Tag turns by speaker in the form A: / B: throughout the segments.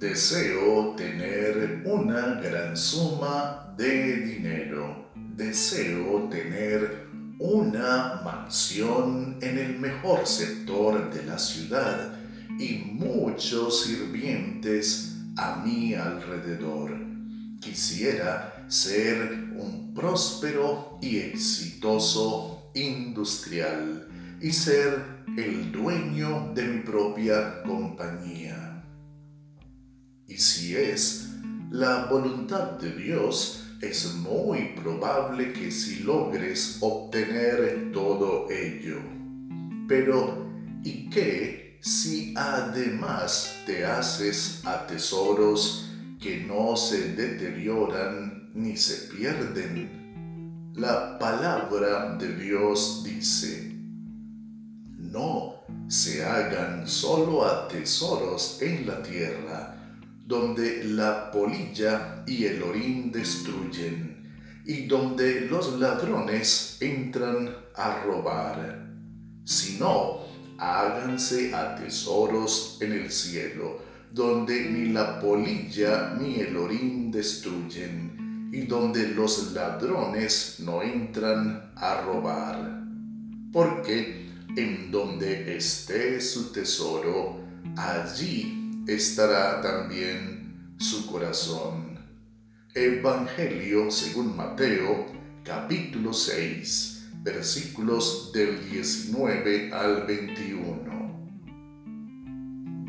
A: Deseo tener una gran suma de dinero. Deseo tener una mansión en el mejor sector de la ciudad y muchos sirvientes a mi alrededor. Quisiera ser un próspero y exitoso industrial y ser el dueño de mi propia compañía. Y si es la voluntad de Dios, es muy probable que si logres obtener todo ello. Pero, ¿y qué si además te haces a tesoros que no se deterioran ni se pierden? La palabra de Dios dice, no se hagan solo a tesoros en la tierra, donde la polilla y el orín destruyen, y donde los ladrones entran a robar, sino háganse a tesoros en el cielo, donde ni la polilla ni el orín destruyen, y donde los ladrones no entran a robar. Porque en donde esté su tesoro, allí estará también su corazón. Evangelio según Mateo, capítulo 6, versículos del 19 al 21.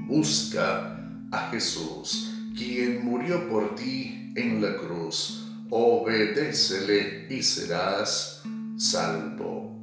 A: Busca a Jesús, quien murió por ti en la cruz. Obedécele y serás salvo.